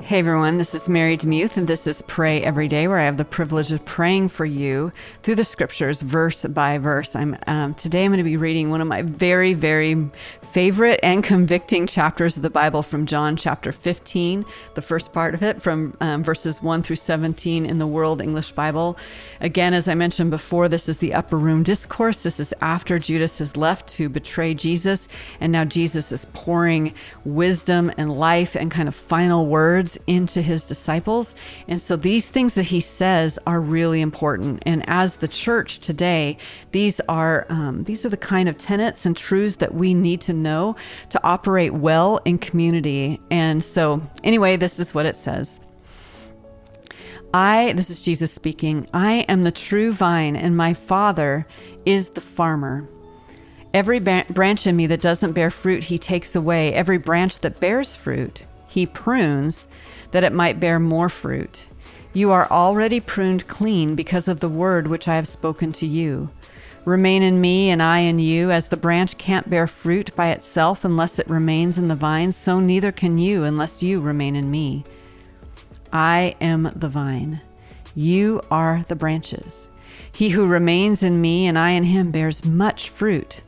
Hey everyone, this is Mary DeMuth, and this is Pray Every Day, where I have the privilege of praying for you through the scriptures, verse by verse. I'm um, today I'm going to be reading one of my very, very favorite and convicting chapters of the Bible from John chapter 15, the first part of it, from um, verses 1 through 17 in the World English Bible. Again, as I mentioned before, this is the upper room discourse. This is after Judas has left to betray Jesus, and now Jesus is pouring wisdom and life and kind of final words into his disciples. And so these things that he says are really important. And as the church today, these are um, these are the kind of tenets and truths that we need to know to operate well in community. And so, anyway, this is what it says. I, this is Jesus speaking, I am the true vine, and my Father is the farmer. Every branch in me that doesn't bear fruit, he takes away. Every branch that bears fruit, he prunes that it might bear more fruit. You are already pruned clean because of the word which I have spoken to you. Remain in me, and I in you. As the branch can't bear fruit by itself unless it remains in the vine, so neither can you unless you remain in me. I am the vine. You are the branches. He who remains in me and I in him bears much fruit.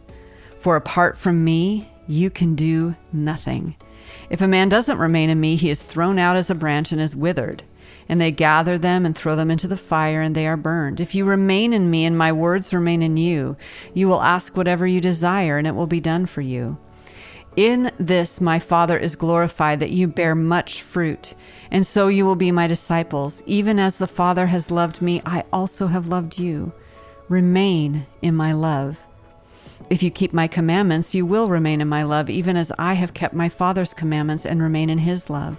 For apart from me, you can do nothing. If a man doesn't remain in me, he is thrown out as a branch and is withered. And they gather them and throw them into the fire, and they are burned. If you remain in me and my words remain in you, you will ask whatever you desire, and it will be done for you. In this my Father is glorified, that you bear much fruit, and so you will be my disciples. Even as the Father has loved me, I also have loved you. Remain in my love. If you keep my commandments, you will remain in my love, even as I have kept my Father's commandments and remain in his love.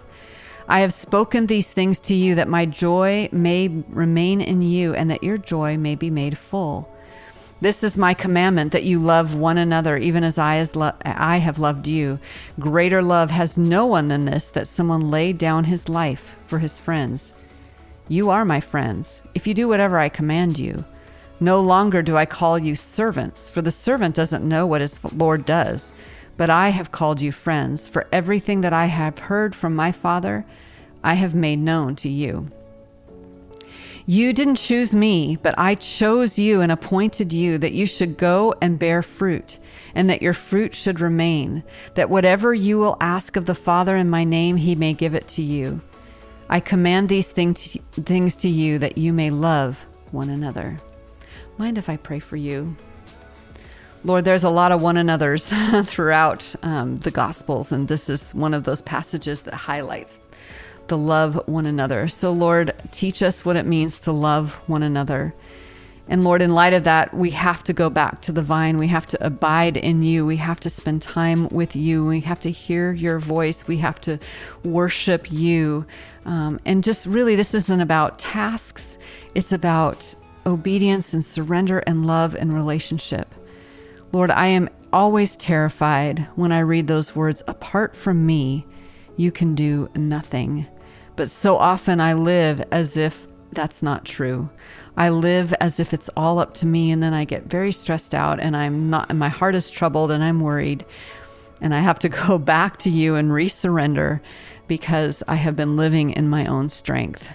I have spoken these things to you that my joy may remain in you and that your joy may be made full. This is my commandment that you love one another, even as I, as lo- I have loved you. Greater love has no one than this, that someone laid down his life for his friends. You are my friends, if you do whatever I command you. No longer do I call you servants, for the servant doesn't know what his Lord does. But I have called you friends, for everything that I have heard from my Father, I have made known to you. You didn't choose me, but I chose you and appointed you that you should go and bear fruit, and that your fruit should remain, that whatever you will ask of the Father in my name, he may give it to you. I command these things to you that you may love one another. Mind if I pray for you? Lord, there's a lot of one another's throughout um, the Gospels, and this is one of those passages that highlights the love one another. So, Lord, teach us what it means to love one another. And Lord, in light of that, we have to go back to the vine. We have to abide in you. We have to spend time with you. We have to hear your voice. We have to worship you. Um, and just really, this isn't about tasks, it's about obedience and surrender and love and relationship. Lord, I am always terrified when I read those words apart from me, you can do nothing. But so often I live as if that's not true. I live as if it's all up to me, and then I get very stressed out, and I'm not, and my heart is troubled, and I'm worried. And I have to go back to you and resurrender because I have been living in my own strength.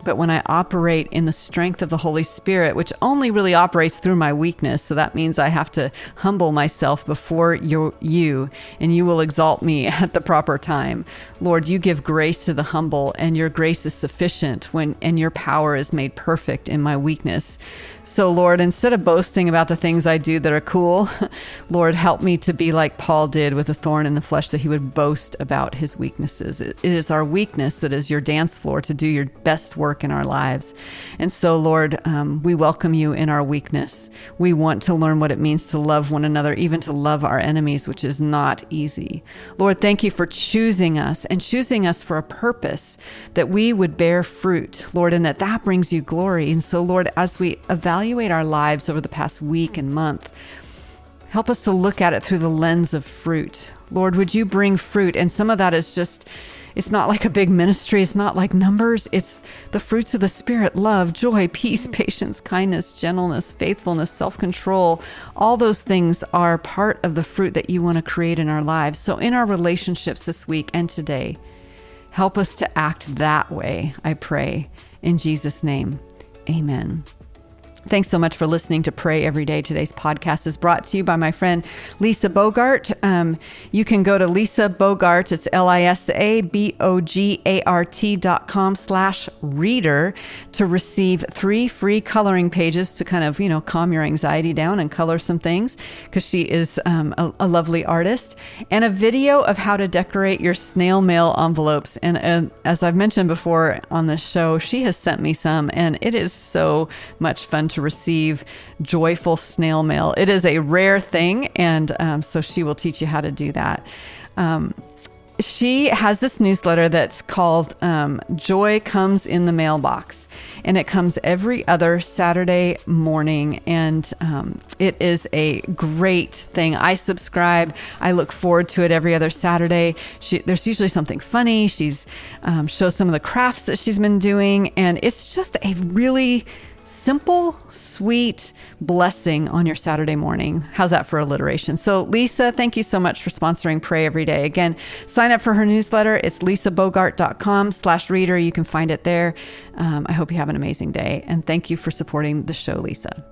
But when I operate in the strength of the Holy Spirit, which only really operates through my weakness, so that means I have to humble myself before you, you, and you will exalt me at the proper time. Lord, you give grace to the humble, and your grace is sufficient when, and your power is made perfect in my weakness. So, Lord, instead of boasting about the things I do that are cool, Lord, help me to be like Paul did with a thorn in the flesh, that he would boast about his weaknesses. It is our weakness that is your dance floor to do your best work in our lives. And so, Lord, um, we welcome you in our weakness. We want to learn what it means to love one another, even to love our enemies, which is not easy. Lord, thank you for choosing us and choosing us for a purpose that we would bear fruit, Lord, and that that brings you glory. And so, Lord, as we evaluate our lives over the past week and month, help us to look at it through the lens of fruit. Lord, would you bring fruit? And some of that is just it's not like a big ministry. It's not like numbers. It's the fruits of the Spirit love, joy, peace, patience, kindness, gentleness, faithfulness, self control. All those things are part of the fruit that you want to create in our lives. So, in our relationships this week and today, Help us to act that way, I pray. In Jesus' name, amen. Thanks so much for listening to Pray Every Day. Today's podcast is brought to you by my friend Lisa Bogart. Um, you can go to Lisa Bogart, it's L I S A B O G A R T dot com slash reader to receive three free coloring pages to kind of, you know, calm your anxiety down and color some things because she is um, a, a, lovely artist, and a video of how to decorate your snail mail envelopes. And uh, as I've mentioned before on this show, she has sent me some, and it is so much fun to receive joyful snail mail. It is a rare thing, and um, so she will teach you how to do that. Um, she has this newsletter that's called um, Joy Comes in the Mailbox, and it comes every other Saturday morning. And um, it is a great thing. I subscribe, I look forward to it every other Saturday. She, there's usually something funny. She's um, shows some of the crafts that she's been doing, and it's just a really simple, sweet blessing on your Saturday morning. How's that for alliteration? So, Lisa, thank you so much for sponsoring Pray Every Day. Again, sign up for her newsletter. It's lisabogart.com slash reader. You can find it there. Um, I hope you have an amazing day. And thank you for supporting the show, Lisa.